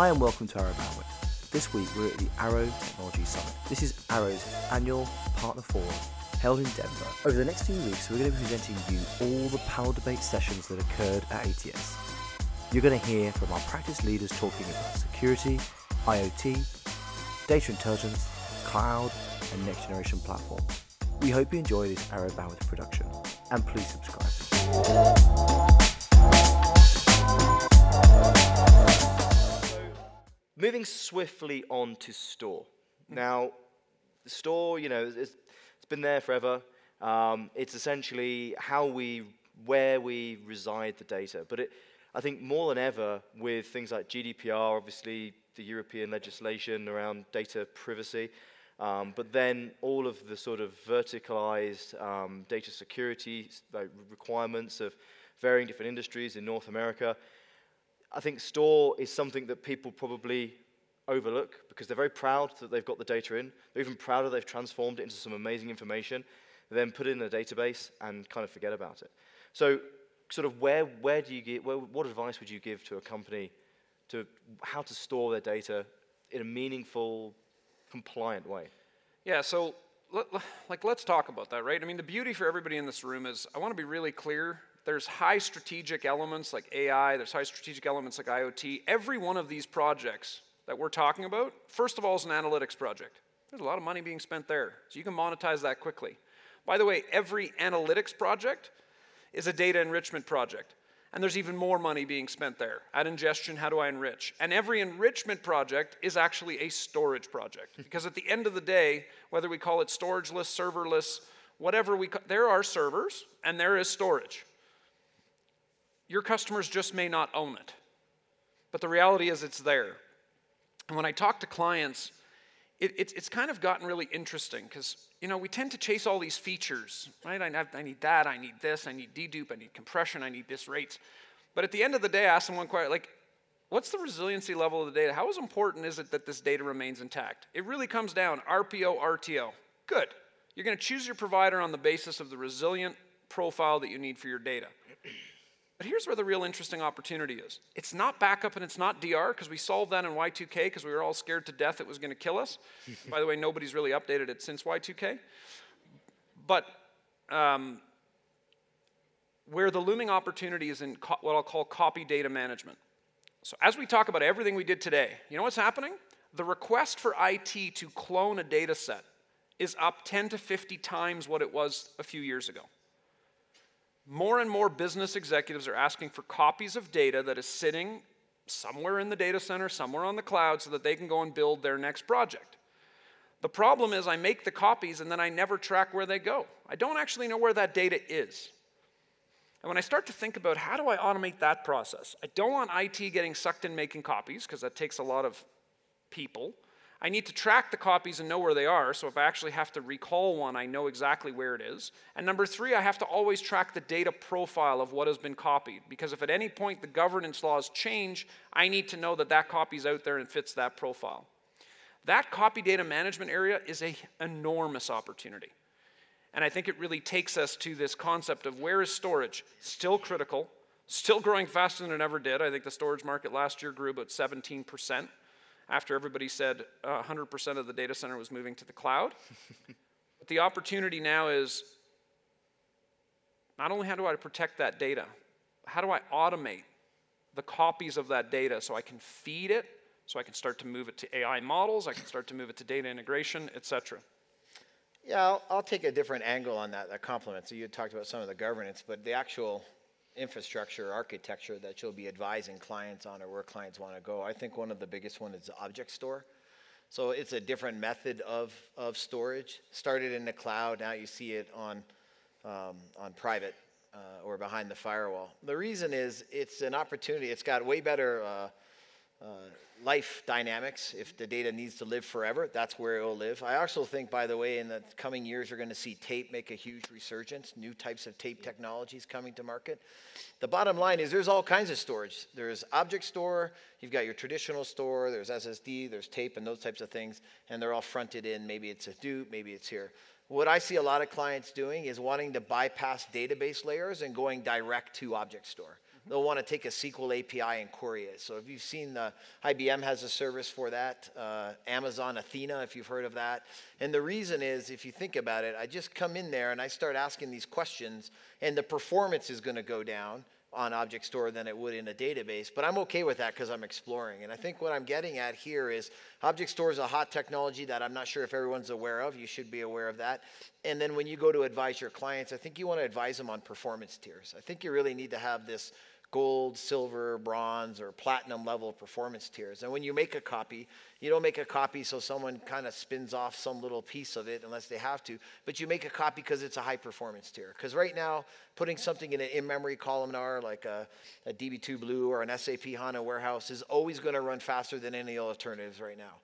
Hi and welcome to Arrow Bandwidth. This week we're at the Arrow Technology Summit. This is Arrow's annual partner forum held in Denver. Over the next few weeks, we're going to be presenting you all the panel debate sessions that occurred at ATS. You're going to hear from our practice leaders talking about security, IoT, data intelligence, cloud, and next generation platforms. We hope you enjoy this Arrow Bandwidth production, and please subscribe. Moving swiftly on to store. Now, the store, you know, it's, it's been there forever. Um, it's essentially how we, where we reside the data. But it, I think more than ever, with things like GDPR, obviously the European legislation around data privacy, um, but then all of the sort of verticalized um, data security like, requirements of varying different industries in North America. I think store is something that people probably overlook because they're very proud that they've got the data in. They're even prouder they've transformed it into some amazing information, then put it in a database and kind of forget about it. So, sort of, where, where do you get, where, what advice would you give to a company to how to store their data in a meaningful, compliant way? Yeah, so like let's talk about that, right? I mean, the beauty for everybody in this room is I want to be really clear there's high strategic elements like AI, there's high strategic elements like IoT. Every one of these projects that we're talking about, first of all, is an analytics project. There's a lot of money being spent there, so you can monetize that quickly. By the way, every analytics project is a data enrichment project. And there's even more money being spent there. At ingestion, how do I enrich? And every enrichment project is actually a storage project. because at the end of the day, whether we call it storageless, serverless, whatever we call, there are servers and there is storage. Your customers just may not own it. But the reality is it's there. And when I talk to clients, it, it's, it's kind of gotten really interesting because you know we tend to chase all these features, right? I, I need that, I need this, I need dedupe, I need compression, I need this rates. But at the end of the day, I ask them one question like, what's the resiliency level of the data? How important is it that this data remains intact? It really comes down RPO, RTO. Good. You're going to choose your provider on the basis of the resilient profile that you need for your data. But here's where the real interesting opportunity is. It's not backup and it's not DR because we solved that in Y2K because we were all scared to death it was going to kill us. By the way, nobody's really updated it since Y2K. But um, where the looming opportunity is in co- what I'll call copy data management. So, as we talk about everything we did today, you know what's happening? The request for IT to clone a data set is up 10 to 50 times what it was a few years ago. More and more business executives are asking for copies of data that is sitting somewhere in the data center, somewhere on the cloud, so that they can go and build their next project. The problem is, I make the copies and then I never track where they go. I don't actually know where that data is. And when I start to think about how do I automate that process, I don't want IT getting sucked in making copies because that takes a lot of people. I need to track the copies and know where they are, so if I actually have to recall one, I know exactly where it is. And number three, I have to always track the data profile of what has been copied, because if at any point the governance laws change, I need to know that that copy is out there and fits that profile. That copy data management area is an enormous opportunity. And I think it really takes us to this concept of where is storage? Still critical, still growing faster than it ever did. I think the storage market last year grew about 17% after everybody said uh, 100% of the data center was moving to the cloud. but the opportunity now is not only how do I protect that data, how do I automate the copies of that data so I can feed it, so I can start to move it to AI models, I can start to move it to data integration, et cetera. Yeah, I'll, I'll, take a different angle on that, that complement. So you talked about some of the governance, but the actual infrastructure architecture that you'll be advising clients on or where clients want to go. I think one of the biggest one is the object store. So it's a different method of, of storage. Started in the cloud, now you see it on, um, on private uh, or behind the firewall. The reason is it's an opportunity. It's got way better uh, uh, life dynamics. If the data needs to live forever, that's where it will live. I also think, by the way, in the coming years, you're going to see tape make a huge resurgence, new types of tape technologies coming to market. The bottom line is there's all kinds of storage. There's object store, you've got your traditional store, there's SSD, there's tape, and those types of things, and they're all fronted in. Maybe it's a Hadoop, maybe it's here. What I see a lot of clients doing is wanting to bypass database layers and going direct to object store they'll want to take a SQL API and query it. So if you've seen the IBM has a service for that, uh, Amazon Athena, if you've heard of that. And the reason is, if you think about it, I just come in there and I start asking these questions, and the performance is going to go down on Object Store than it would in a database. But I'm okay with that because I'm exploring. And I think what I'm getting at here is Object Store is a hot technology that I'm not sure if everyone's aware of. You should be aware of that. And then when you go to advise your clients, I think you want to advise them on performance tiers. I think you really need to have this gold, silver, bronze, or platinum level performance tiers. And when you make a copy, you don't make a copy so someone kind of spins off some little piece of it unless they have to, but you make a copy because it's a high performance tier. Because right now, putting something in an in memory columnar like a, a DB2 BLU or an SAP HANA warehouse is always going to run faster than any alternatives right now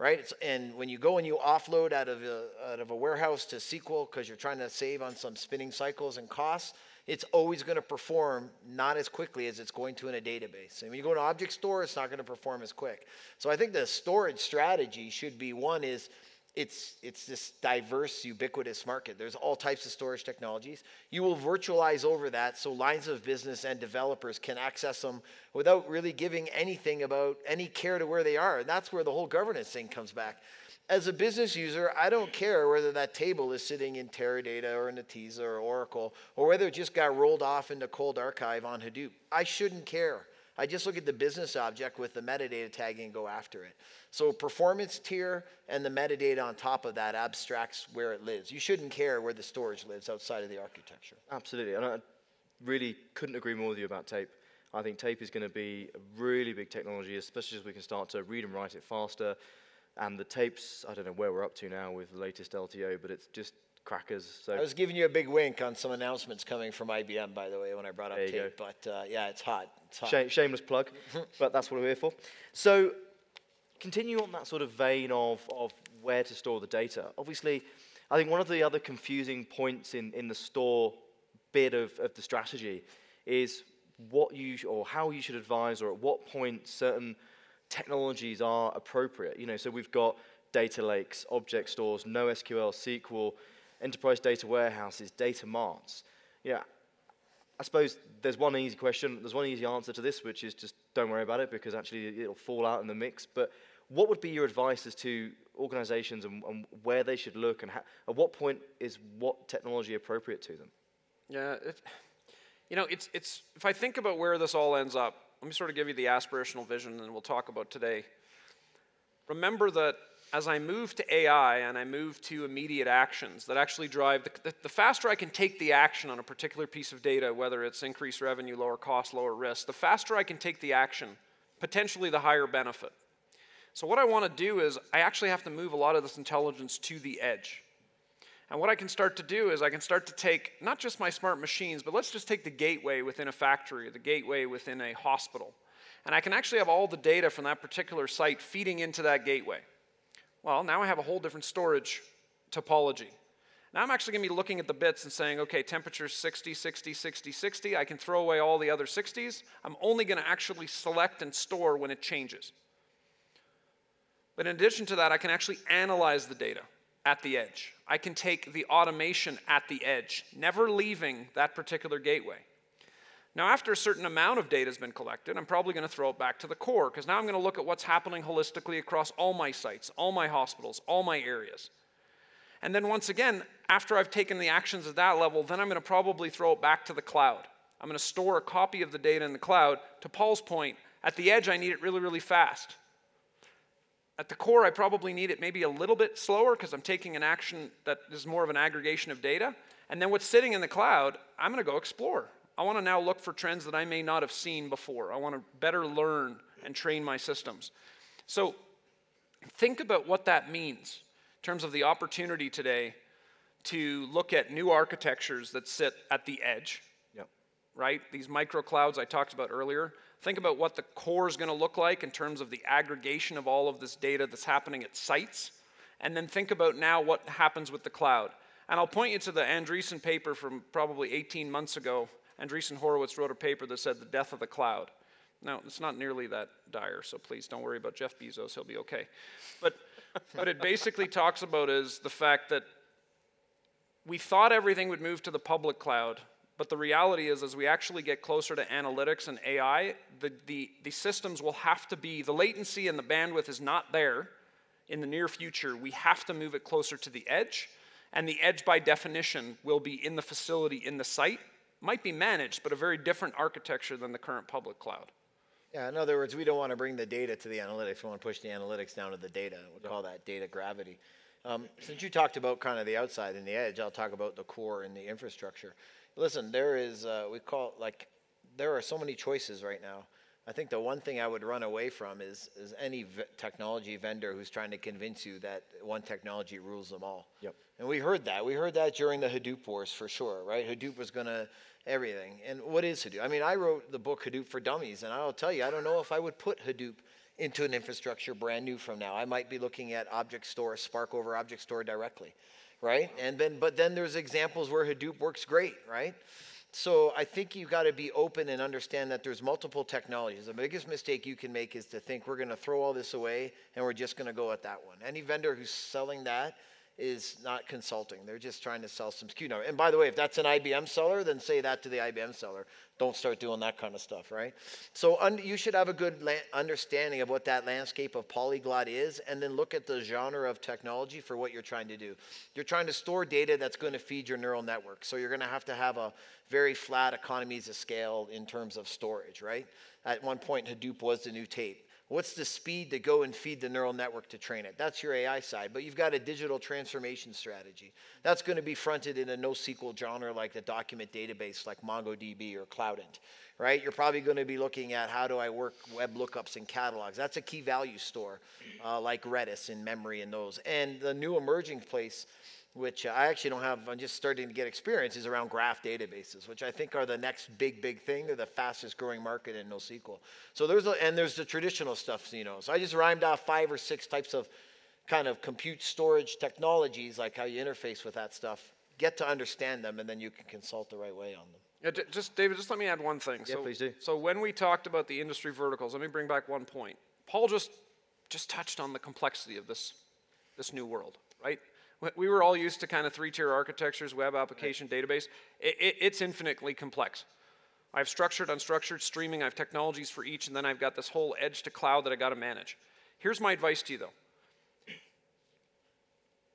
right? It's, and when you go and you offload out of a, out of a warehouse to SQL because you're trying to save on some spinning cycles and costs, it's always going to perform not as quickly as it's going to in a database. And when you go to object store, it's not going to perform as quick. So I think the storage strategy should be one is it's it's this diverse, ubiquitous market. There's all types of storage technologies. You will virtualize over that so lines of business and developers can access them without really giving anything about any care to where they are. And that's where the whole governance thing comes back as a business user, I don't care whether that table is sitting in Teradata or in Netezza or Oracle, or whether it just got rolled off into cold archive on Hadoop. I shouldn't care. I just look at the business object with the metadata tagging and go after it. So performance tier and the metadata on top of that abstracts where it lives. You shouldn't care where the storage lives outside of the architecture. Absolutely. And I really couldn't agree more with you about tape. I think tape is going to be a really big technology, especially as we can start to read and write it faster. And the tapes, I don't know where we're up to now with the latest LTO, but it's just crackers. So I was giving you a big wink on some announcements coming from IBM, by the way, when I brought up tape. Go. But uh, yeah, it's hot. It's hot. Shame, shameless plug, but that's what we're here for. So continue on that sort of vein of, of where to store the data. Obviously, I think one of the other confusing points in, in the store bit of, of the strategy is what you or how you should advise or at what point certain technologies are appropriate. You know, so we've got data lakes, object stores, NoSQL, SQL, enterprise data warehouses, data marts. Yeah, I suppose there's one easy question, there's one easy answer to this, which is just don't worry about it because actually it'll fall out in the mix. But what would be your advice as to organizations and, and where they should look and at what point is what technology appropriate to them? Yeah, if, you know, it's, it's, if I think about where this all ends up, let me sort of give you the aspirational vision and we'll talk about today. Remember that as I move to AI and I move to immediate actions that actually drive, the, the, faster I can take the action on a particular piece of data, whether it's increased revenue, lower cost, lower risk, the faster I can take the action, potentially the higher benefit. So, what I want to do is I actually have to move a lot of this intelligence to the edge. And what I can start to do is I can start to take not just my smart machines, but let's just take the gateway within a factory, the gateway within a hospital. And I can actually have all the data from that particular site feeding into that gateway. Well, now I have a whole different storage topology. Now I'm actually going to be looking at the bits and saying, okay, temperature 60, 60, 60, 60. I can throw away all the other 60s. I'm only going to actually select and store when it changes. But in addition to that, I can actually analyze the data at the edge. I can take the automation at the edge, never leaving that particular gateway. Now, after a certain amount of data has been collected, I'm probably going to throw it back to the core because now I'm going to look at what's happening holistically across all my sites, all my hospitals, all my areas. And then once again, after I've taken the actions at that level, then I'm going to probably throw it back to the cloud. I'm going to store a copy of the data in the cloud. To Paul's point, at the edge, I need it really, really fast. At the core, I probably need it maybe a little bit slower because I'm taking an action that is more of an aggregation of data. And then what's sitting in the cloud, I'm going to go explore. I want to now look for trends that I may not have seen before. I want to better learn and train my systems. So think about what that means in terms of the opportunity today to look at new architectures that sit at the edge. Yep. Right? These micro clouds I talked about earlier. Think about what the core is going to look like in terms of the aggregation of all of this data that's happening at sites. And then think about now what happens with the cloud. And I'll point you to the Andreessen paper from probably 18 months ago. Andreessen Horowitz wrote a paper that said the death of the cloud. Now, it's not nearly that dire, so please don't worry about Jeff Bezos, he'll be okay. But what it basically talks about is the fact that we thought everything would move to the public cloud But the reality is, as we actually get closer to analytics and AI, the, the, the systems will have to be, the latency and the bandwidth is not there in the near future. We have to move it closer to the edge. And the edge, by definition, will be in the facility, in the site. Might be managed, but a very different architecture than the current public cloud. Yeah, in other words, we don't want to bring the data to the analytics. We want to push the analytics down to the data. We call that data gravity. Um, since you talked about kind of the outside and the edge, I'll talk about the core and the infrastructure. Listen, there is, uh, we call like, there are so many choices right now. I think the one thing I would run away from is, is any v- technology vendor who's trying to convince you that one technology rules them all. Yep. And we heard that. We heard that during the Hadoop wars for sure, right? Hadoop was going to everything. And what is Hadoop? I mean, I wrote the book Hadoop for Dummies, and I'll tell you, I don't know if I would put Hadoop into an infrastructure brand new from now. I might be looking at object store, Spark over object store directly, right? And then, but then there's examples where Hadoop works great, right? So I think you've got to be open and understand that there's multiple technologies. The biggest mistake you can make is to think we're going to throw all this away and we're just going to go at that one. Any vendor who's selling that is not consulting. They're just trying to sell some SKU number. And by the way, if that's an IBM seller, then say that to the IBM seller. Don't start doing that kind of stuff, right? So un- you should have a good la- understanding of what that landscape of polyglot is, and then look at the genre of technology for what you're trying to do. You're trying to store data that's going to feed your neural network. So you're going to have to have a very flat economies of scale in terms of storage, right? At one point, Hadoop was the new tape. What's the speed to go and feed the neural network to train it? That's your AI side. But you've got a digital transformation strategy. That's going to be fronted in a NoSQL genre like the document database like MongoDB or Cloudant, right? You're probably going to be looking at how do I work web lookups and catalogs. That's a key value store uh, like Redis in memory and those. And the new emerging place which I actually don't have, I'm just starting to get experience, is around graph databases, which I think are the next big, big thing. They're the fastest growing market in NoSQL. So there's, a, and there's the traditional stuff, you know. So I just rhymed off five or six types of kind of compute storage technologies, like how you interface with that stuff. Get to understand them, and then you can consult the right way on them. Yeah, j- just David, just let me add one thing. Yeah, so, please do. So when we talked about the industry verticals, let me bring back one point. Paul just just touched on the complexity of this this new world, right? We- We were all used to kind of three-tier architectures, web application, database. It, it, it's infinitely complex. I have structured, unstructured, streaming. I have technologies for each, and then I've got this whole edge to cloud that I got to manage. Here's my advice to you, though.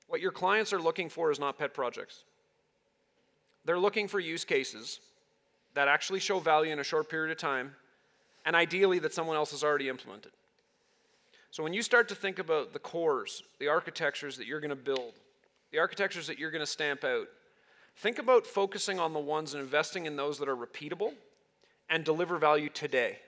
What your clients are looking for is not pet projects. They're looking for use cases that actually show value in a short period of time, and ideally that someone else has already implemented. So when you start to think about the cores, the architectures that you're going to build, the architectures that you're going to stamp out, think about focusing on the ones and investing in those that are repeatable and deliver value today.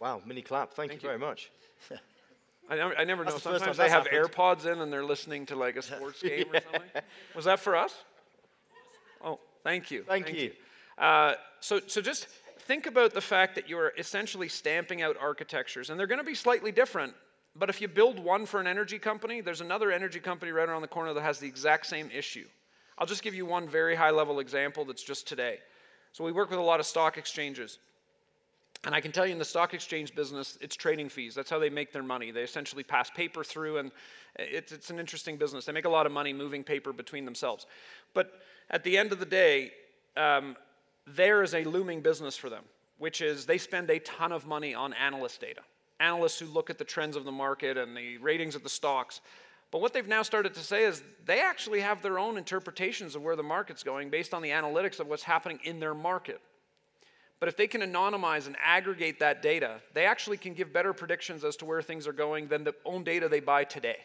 Wow, mini clap. Thank, Thank you you. very much. I never, I never know. the Sometimes they have happened. AirPods in and they're listening to like a sports game or something. Was that for us? Oh, thank you. Thank you. Uh, so, so just think about the fact that you're essentially stamping out architectures, and they're going to be slightly different. But if you build one for an energy company, there's another energy company right around the corner that has the exact same issue. I'll just give you one very high level example that's just today. So we work with a lot of stock exchanges. And I can tell you in the stock exchange business, it's trading fees. That's how they make their money. They essentially pass paper through, and it's, it's an interesting business. They make a lot of money moving paper between themselves. But at the end of the day, um, there is a looming business for them, which is they spend a ton of money on analyst data. Analysts who look at the trends of the market and the ratings of the stocks. But what they've now started to say is they actually have their own interpretations of where the market's going based on the analytics of what's happening in their market. But if they can anonymize and aggregate that data, they actually can give better predictions as to where things are going than the own data they buy today.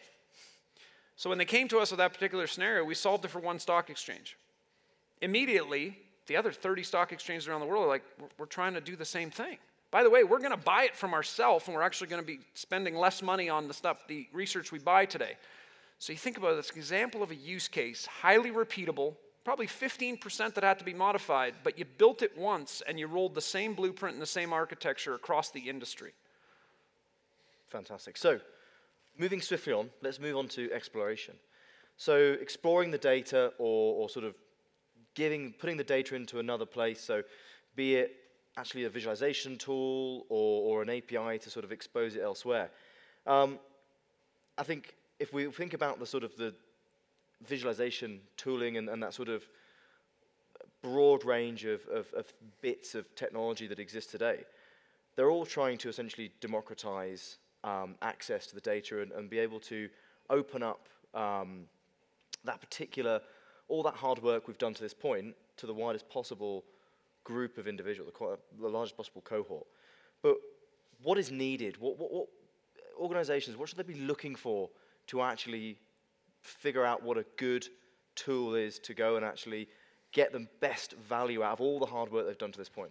So when they came to us with that particular scenario, we solved it for one stock exchange. Immediately, the other 30 stock exchanges around the world are like, we're, trying to do the same thing. By the way, we're going to buy it from ourselves, and we're actually going to be spending less money on the stuff, the research we buy today. So you think about this example of a use case, highly repeatable, probably 15% that had to be modified, but you built it once and you rolled the same blueprint and the same architecture across the industry. Fantastic. So, moving swiftly on, let's move on to exploration. So, exploring the data or, or sort of giving, putting the data into another place. So, be it actually a visualization tool or, or an API to sort of expose it elsewhere. Um, I think if we think about the sort of the visualization tooling and, and that sort of broad range of, of, of bits of technology that exist today, they're all trying to essentially democratize um, access to the data and, and, be able to open up um, that particular, all that hard work we've done to this point to the widest possible group of individuals, the, the largest possible cohort. But what is needed? What, what, what organizations, what should they be looking for to actually figure out what a good tool is to go and actually get the best value out of all the hard work they've done to this point?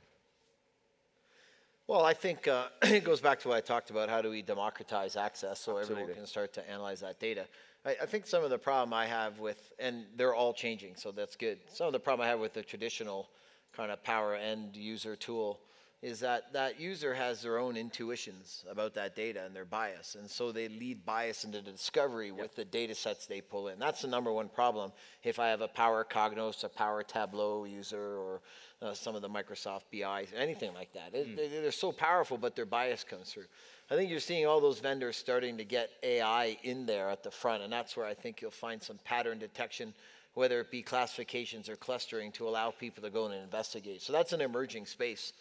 Well, I think uh, it goes back to what I talked about. How do we democratize access so Absolutely. everyone can start to analyze that data? I, I, think some of the problem I have with, and they're all changing, so that's good. Some of the problem I have with the traditional kind of power end user tool is that that user has their own intuitions about that data and their bias. And so they lead bias into the discovery yep. with the data sets they pull in. That's the number one problem. If I have a Power Cognos, a Power Tableau user, or uh, some of the Microsoft BI, anything like that, it, mm. they, they're so powerful, but their bias comes through. I think you're seeing all those vendors starting to get AI in there at the front, and that's where I think you'll find some pattern detection whether it be classifications or clustering, to allow people to go and investigate. So that's an emerging space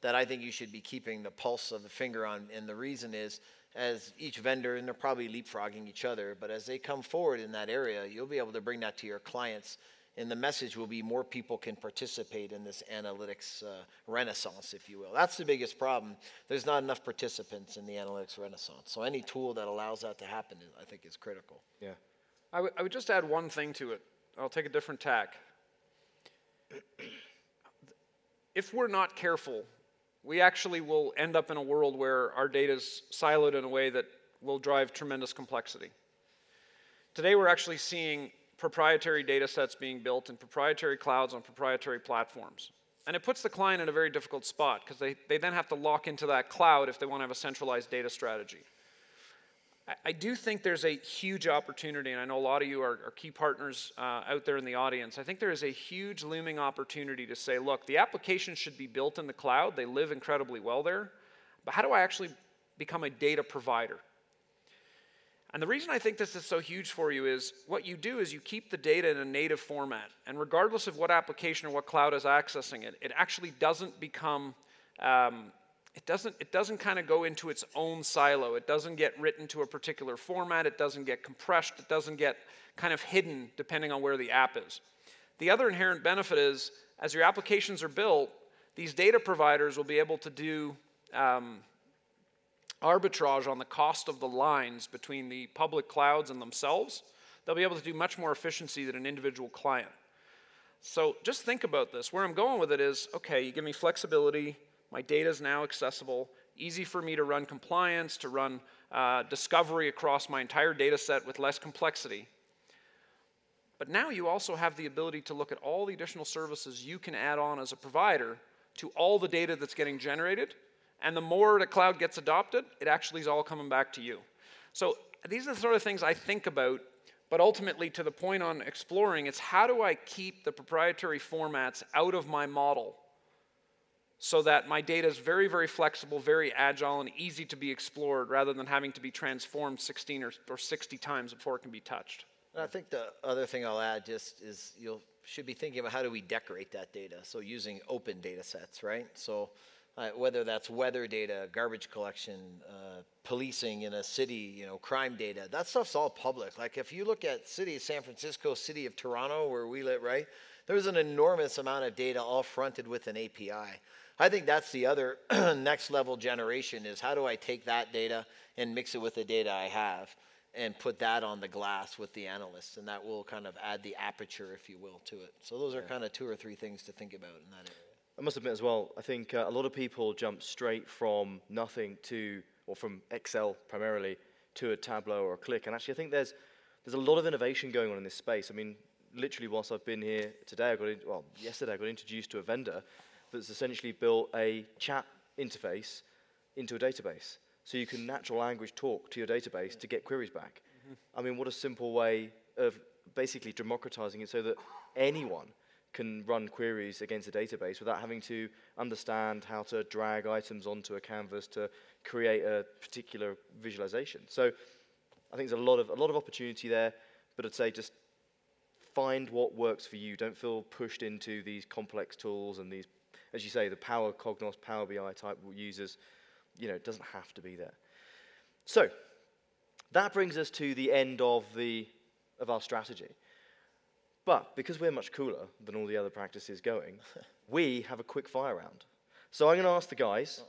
that I think you should be keeping the pulse of the finger on. And the reason is, as each vendor, and they're probably leapfrogging each other, but as they come forward in that area, you'll be able to bring that to your clients. And the message will be more people can participate in this analytics uh, renaissance, if you will. That's the biggest problem. There's not enough participants in the analytics renaissance. So any tool that allows that to happen, I think, is critical. Yeah. I, w- I would just add one thing to it. I'll take a different tack. if we're not careful we actually will end up in a world where our data is siloed in a way that will drive tremendous complexity. Today, we're actually seeing proprietary data sets being built in proprietary clouds on proprietary platforms. And it puts the client in a very difficult spot because they, they then have to lock into that cloud if they want to have a centralized data strategy. I do think there's a huge opportunity, and I know a lot of you are, are key partners uh, out there in the audience. I think there is a huge looming opportunity to say, look, the application should be built in the cloud. They live incredibly well there. But how do I actually become a data provider? And the reason I think this is so huge for you is what you do is you keep the data in a native format. And regardless of what application or what cloud is accessing it, it actually doesn't become um, it doesn't, it doesn't kind of go into its own silo. It doesn't get written to a particular format. It doesn't get compressed. It doesn't get kind of hidden depending on where the app is. The other inherent benefit is as your applications are built, these data providers will be able to do um, arbitrage on the cost of the lines between the public clouds and themselves. They'll be able to do much more efficiency than an individual client. So just think about this. Where I'm going with it is okay, you give me flexibility, my data is now accessible, easy for me to run compliance, to run uh, discovery across my entire data set with less complexity. But now you also have the ability to look at all the additional services you can add on as a provider to all the data that's getting generated. And the more the cloud gets adopted, it actually is all coming back to you. So these are the sort of things I think about, but ultimately, to the point on exploring, it's how do I keep the proprietary formats out of my model so that my data is very, very flexible, very agile, and easy to be explored rather than having to be transformed 16 or, or 60 times before it can be touched. And I think the other thing I'll add just is you should be thinking about how do we decorate that data. So using open data sets, right? So uh, whether that's weather data, garbage collection, uh, policing in a city, you know, crime data, that stuff's all public. Like if you look at city San Francisco, city of Toronto, where we live, right? There's an enormous amount of data all fronted with an API. I think that's the other next level generation is how do I take that data and mix it with the data I have and put that on the glass with the analysts, and that will kind of add the aperture, if you will, to it. So those are yeah. kind of two or three things to think about in that area. I must admit as well, I think uh, a lot of people jump straight from nothing to, or from Excel primarily, to a Tableau or a Qlik And actually, I think there's, there's a lot of innovation going on in this space. I mean, literally, whilst I've been here today, I got in, well, yesterday I got introduced to a vendor that's essentially built a chat interface into a database. So you can natural language talk to your database to get queries back. Mm-hmm. I mean, what a simple way of basically democratizing it so that anyone can run queries against a database without having to understand how to drag items onto a canvas to create a particular visualization. So I think there's a lot of a lot of opportunity there, but I'd say just find what works for you. Don't feel pushed into these complex tools and these, as you say, the Power Cognos, Power BI type users. You know, it doesn't have to be there. So, that brings us to the end of, the, of our strategy. But because we're much cooler than all the other practices going, we have a quick fire round. So I'm going to ask the guys.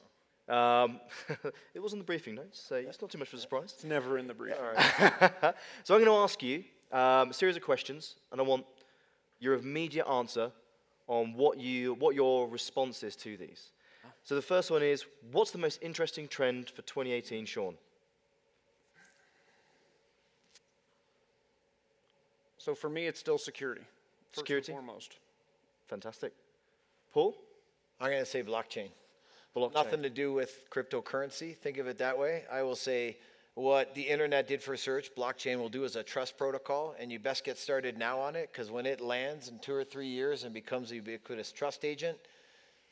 Um, it was in the briefing notes, so it's not too much of a surprise. It's never in the brief. so I'm going to ask you um, a series of questions, and I want your immediate answer on what, you, what your response is to these. So the first one is What's the most interesting trend for 2018, Sean? So for me, it's still security. First Security? and foremost. Fantastic. Paul? I'm going to say blockchain. Blockchain. Nothing to do with cryptocurrency. Think of it that way. I will say what the internet did for search, blockchain will do as a trust protocol, and you best get started now on it because when it lands in two or three years and becomes a ubiquitous trust agent,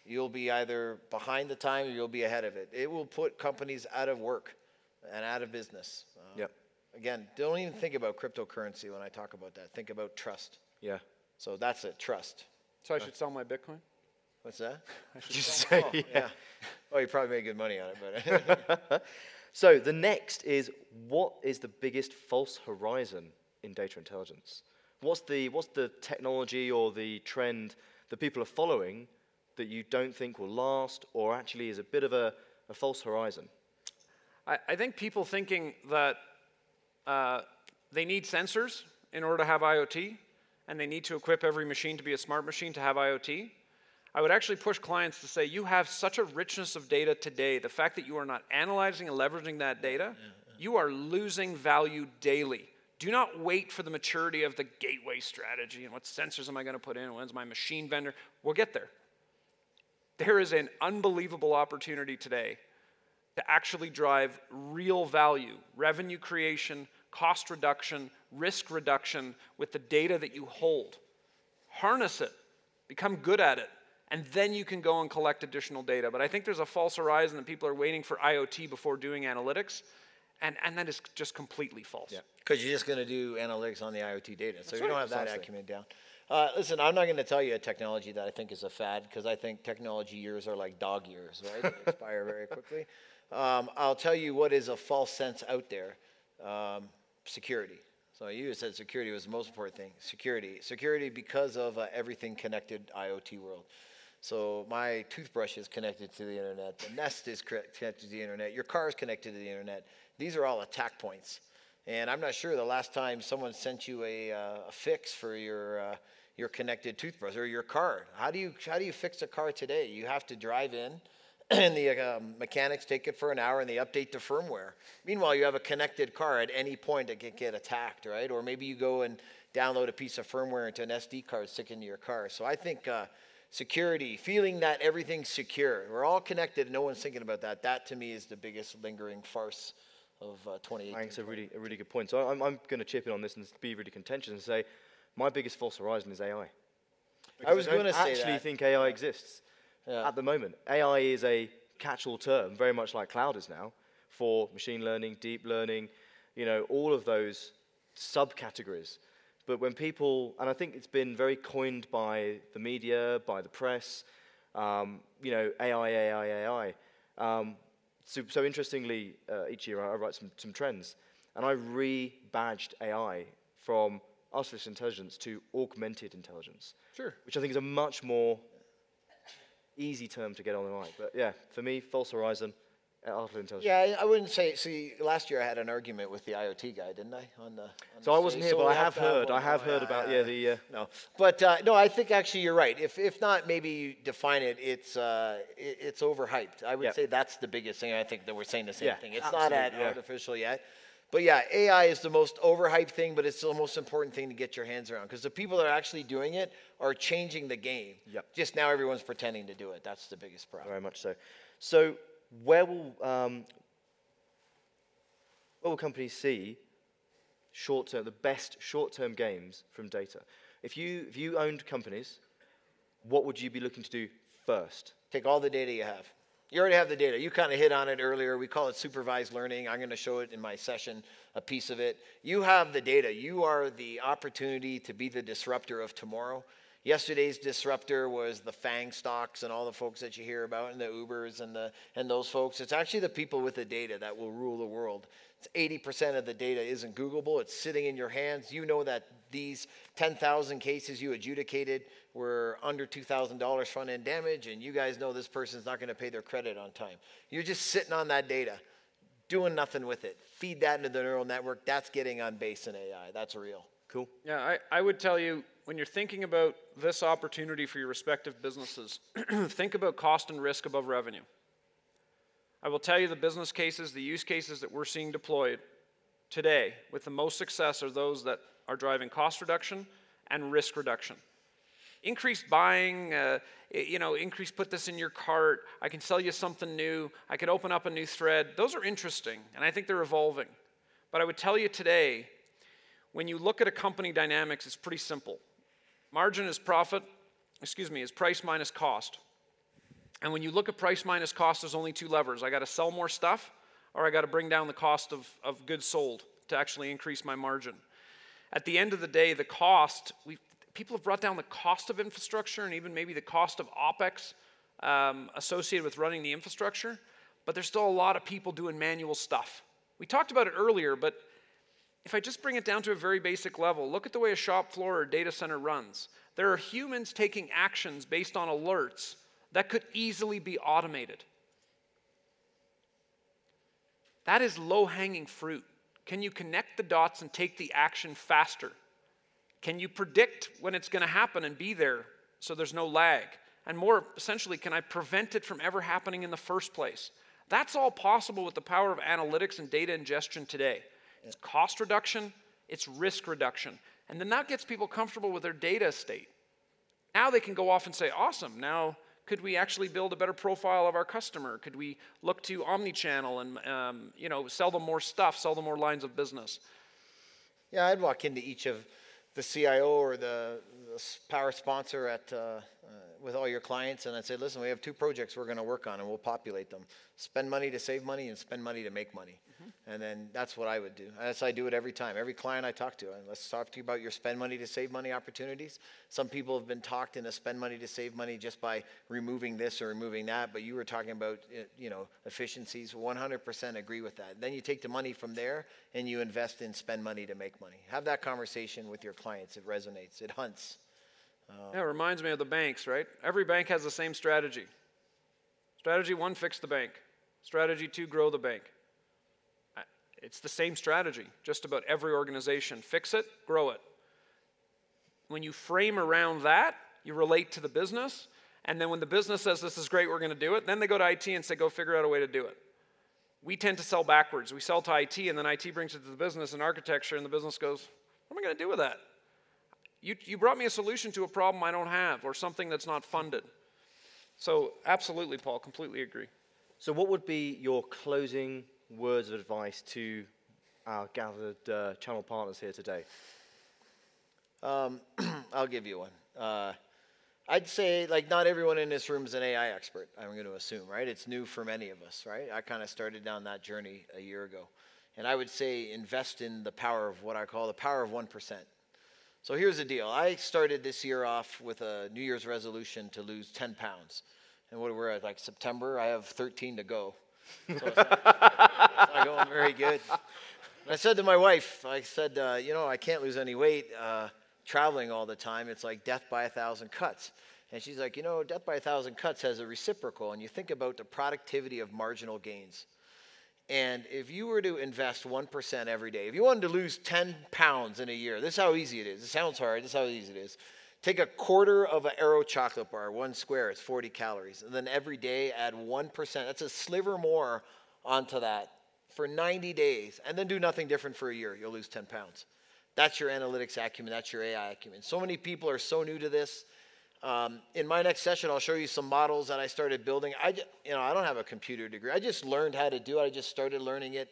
you'll be either behind the time or you'll be ahead of it. It will put companies out of work and out of business. Uh, Yep. Again, don't even think about cryptocurrency when I talk about that. Think about trust. Yeah. So that's it, trust. So I should sell my Bitcoin? What's that? Just say, yeah. Yeah. Oh, you probably made good money on it, but So the next is what is the biggest false horizon in data intelligence? What's the, what's the technology or the trend that people are following that you don't think will last or actually is a bit of a, a false horizon? I, I think people thinking that uh, they need sensors in order to have IoT, and they need to equip every machine to be a smart machine to have IoT. I would actually push clients to say, you have such a richness of data today. The fact that you are not analyzing and leveraging that data, you are losing value daily. Do not wait for the maturity of the gateway strategy and what sensors am I going to put in? When's my machine vendor? We'll get there. There is an unbelievable opportunity today to actually drive real value, revenue creation, cost reduction, risk reduction with the data that you hold. Harness it, become good at it, and then you can go and collect additional data. But I think there's a false horizon that people are waiting for IoT before doing analytics, and, and that is just completely false. Yeah. because you're just going to do analytics on the IoT data. So you right, don't have that acumen down. Uh, listen, I'm not going to tell you a technology that I think is a fad because I think technology years are like dog years, right? They expire very quickly. Um, I'll tell you what is a false sense out there um, security. So you said security was the most important thing. Security. Security because of uh, everything connected IoT world. So my toothbrush is connected to the internet. The Nest is connected to the internet. Your car is connected to the internet. These are all attack points. And I'm not sure the last time someone sent you a, uh, a fix for your uh, your connected toothbrush or your car. How do you how do you fix a car today? You have to drive in, and the um, mechanics take it for an hour and they update the firmware. Meanwhile, you have a connected car at any point that can get attacked, right? Or maybe you go and download a piece of firmware into an SD card, stick into your car. So I think. Security, feeling that everything's secure. We're all connected. No one's thinking about that. That to me is the biggest lingering farce of uh, 2018. I think it's a really, a really good point. So I'm, I'm going to chip in on this and be really contentious and say my biggest false horizon is AI. I was going to say actually that. think AI exists Yeah. at the moment. AI is a catch-all term, very much like cloud is now, for machine learning, deep learning, you know, all of those subcategories. But when people, and I think it's been very coined by the media, by the press, um, you know, AI, AI, AI. Um, so, so interestingly, uh, each year I, I write some, some trends, and I re-badged AI from artificial intelligence to augmented intelligence Sure. which I think is a much more easy term to get on the right. But yeah, for me, false horizon, artificial intelligence. Yeah, I wouldn't say. See, last year I had an argument with the IoT guy, didn't I? On the. On So the I wasn't stage? here, but I have have heard. I have Oh, heard about yeah the. Uh, No, but uh, no, I think actually you're right. If if not, maybe you define it. It's uh, it, it's overhyped. I would Yep. say that's the biggest thing. I think that we're saying the same Yeah, thing. It's not at yeah. artificial yet. But yeah, AI is the most overhyped thing, but it's the most important thing to get your hands around because the people that are actually doing it are changing the game. Yep. Just now, everyone's pretending to do it. That's the biggest problem. very much so. So where will um, where will companies see short term the best short term gains from data? If you if you owned companies, what would you be looking to do first? Take all the data you have, You already have the data. You kind of hit on it earlier. We call it supervised learning. I'm going to show it in my session, a piece of it. You have the data. You are the opportunity to be the disruptor of tomorrow. Yesterday's disruptor was the FANG stocks and all the folks that you hear about, and the Ubers and the and those folks. It's actually the people with the data that will rule the world. It's 80% of the data isn't Googleable. It's sitting in your hands. You know that these 10,000 cases you adjudicated were under $2,000 front end damage, and you guys know this person's not going to pay their credit on time. You're just sitting on that data, doing nothing with it. Feed that into the neural network. That's getting on base in AI. That's real. Cool. Yeah, I, I would tell you when you're thinking about this opportunity for your respective businesses, think about cost and risk above revenue. I will tell you the business cases, the use cases that we're seeing deployed today with the most success are those that are driving cost reduction and risk reduction. Increased buying, uh, you know, increase put this in your cart. I can sell you something new. I can open up a new thread. Those are interesting, and I think they're evolving. But I would tell you today, when you look at a company dynamics, it's pretty simple. Margin is profit, excuse me, is price minus cost. And when you look at price minus cost, there's only two levers. I got to sell more stuff, or I got to bring down the cost of, of goods sold to actually increase my margin. At the end of the day, the cost, we, people have brought down the cost of infrastructure and even maybe the cost of OPEX um, associated with running the infrastructure, but there's still a lot of people doing manual stuff. We talked about it earlier, but if I just bring it down to a very basic level, look at the way a shop floor or data center runs. There are humans taking actions based on alerts that could easily be automated. That is low hanging fruit. Can you connect the dots and take the action faster? Can you predict when it's going to happen and be there so there's no lag? And more essentially, can I prevent it from ever happening in the first place? That's all possible with the power of analytics and data ingestion today. It's cost reduction, it's risk reduction. And then that gets people comfortable with their data estate. Now they can go off and say, awesome, now could we actually build a better profile of our customer? Could we look to omni-channel and um, you know sell them more stuff, sell them more lines of business? Yeah, I'd walk into each of the CIO or the, the power sponsor at uh, uh, with all your clients, and I'd say, listen, we have two projects we're going to work on, and we'll populate them. Spend money to save money, and spend money to make money. And then that's what I would do. That's I do it every time. Every client I talk to, and let's talk to you about your spend money to save money opportunities. Some people have been talked into spend money to save money just by removing this or removing that, but you were talking about uh, you know efficiencies. 100% agree with that. Then you take the money from there and you invest in spend money to make money. Have that conversation with your clients. It resonates. It hunts. Uh, yeah, it reminds me of the banks, right? Every bank has the same strategy. Strategy one, fix the bank. Strategy two, grow the bank. It's the same strategy, just about every organization. Fix it, grow it. When you frame around that, you relate to the business, and then when the business says this is great, we're going to do it, then they go to IT and say, go figure out a way to do it. We tend to sell backwards. We sell to IT, and then IT brings it to the business and architecture, and the business goes, what am I going to do with that? You, you brought me a solution to a problem I don't have, or something that's not funded. So, absolutely, Paul, completely agree. So, what would be your closing words of advice to our gathered uh, channel partners here today? Um, I'll give you one. Uh, I'd say, like, not everyone in this room is an AI expert, I'm going to assume, right? It's new for many of us, right? I kind of started down that journey a year ago. And I would say invest in the power of what I call the power of 1%. So here's the deal I started this year off with a New Year's resolution to lose 10 pounds. And what we're at, like September, I have 13 to go. So it's not, it's not going very good. And I said to my wife, I said, uh, you know, I can't lose any weight uh, traveling all the time. It's like death by a thousand cuts. And she's like, you know, death by a thousand cuts has a reciprocal. And you think about the productivity of marginal gains. And if you were to invest 1% every day, if you wanted to lose 10 pounds in a year, this is how easy it is. It sounds hard, this is how easy it is. Take a quarter of an Aero chocolate bar, one square, it's 40 calories. And then every day add 1%. That's a sliver more onto that for 90 days. And then do nothing different for a year. You'll lose 10 pounds. That's your analytics acumen. That's your AI acumen. So many people are so new to this. Um, in my next session, I'll show you some models that I started building. I, you know, I don't have a computer degree. I just learned how to do it. I just started learning it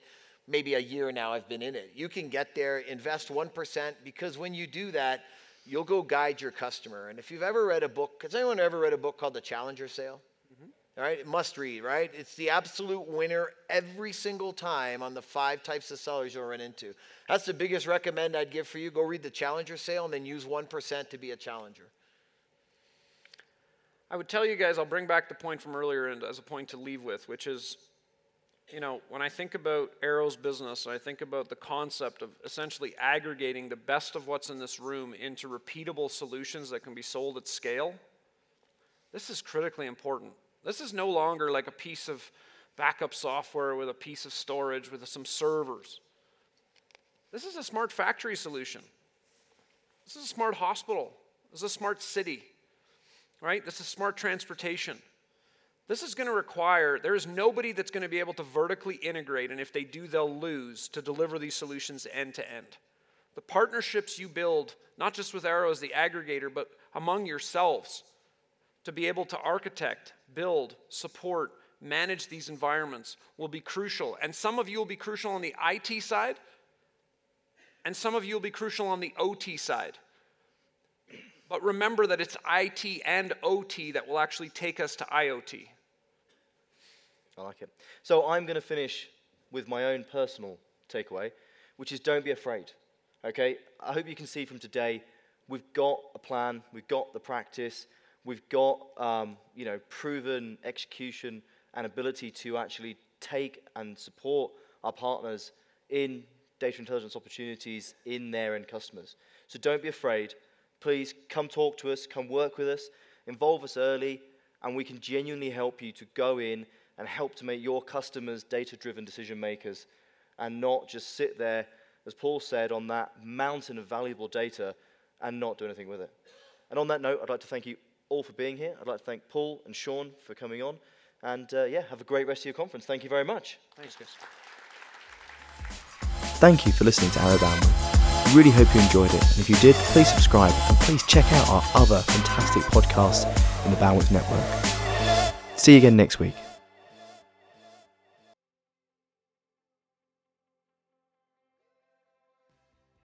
maybe a year now I've been in it. You can get there, invest 1%, because when you do that, you'll go guide your customer. And if you've ever read a book, has anyone ever read a book called The Challenger Sale? Mm-hmm. All right, must read, right? It's the absolute winner every single time on the five types of sellers you'll run into. That's the biggest recommend I'd give for you. Go read the Challenger sale and then use 1% to be a challenger. I would tell you guys, I'll bring back the point from earlier and as a point to leave with, which is, you know, when I think about Arrow's business, I think about the concept of essentially aggregating the best of what's in this room into repeatable solutions that can be sold at scale. This is critically important. This is no longer like a piece of backup software with a piece of storage with some servers. This is a smart factory solution. This is a smart hospital. This is a smart city. Right? This is smart transportation. This is going to require, there is nobody that's going to be able to vertically integrate, and if they do, they'll lose to deliver these solutions end to end. The partnerships you build, not just with Arrow as the aggregator, but among yourselves, to be able to architect, build, support, manage these environments will be crucial. And some of you will be crucial on the IT side, and some of you will be crucial on the OT side. But remember that it's IT and OT that will actually take us to IoT. I like it. So I'm going to finish with my own personal takeaway, which is don't be afraid. Okay? I hope you can see from today we've got a plan, we've got the practice, we've got um, you know proven execution and ability to actually take and support our partners in data intelligence opportunities in their end customers. So don't be afraid. Please come talk to us, come work with us, involve us early, and we can genuinely help you to go in and help to make your customers data driven decision makers and not just sit there, as Paul said, on that mountain of valuable data and not do anything with it. And on that note, I'd like to thank you all for being here. I'd like to thank Paul and Sean for coming on. And uh, yeah, have a great rest of your conference. Thank you very much. Thanks, Chris. Thank you for listening to Arrow Bandwidth. We really hope you enjoyed it, and if you did, please subscribe and please check out our other fantastic podcasts in the Bandwidth Network. See you again next week.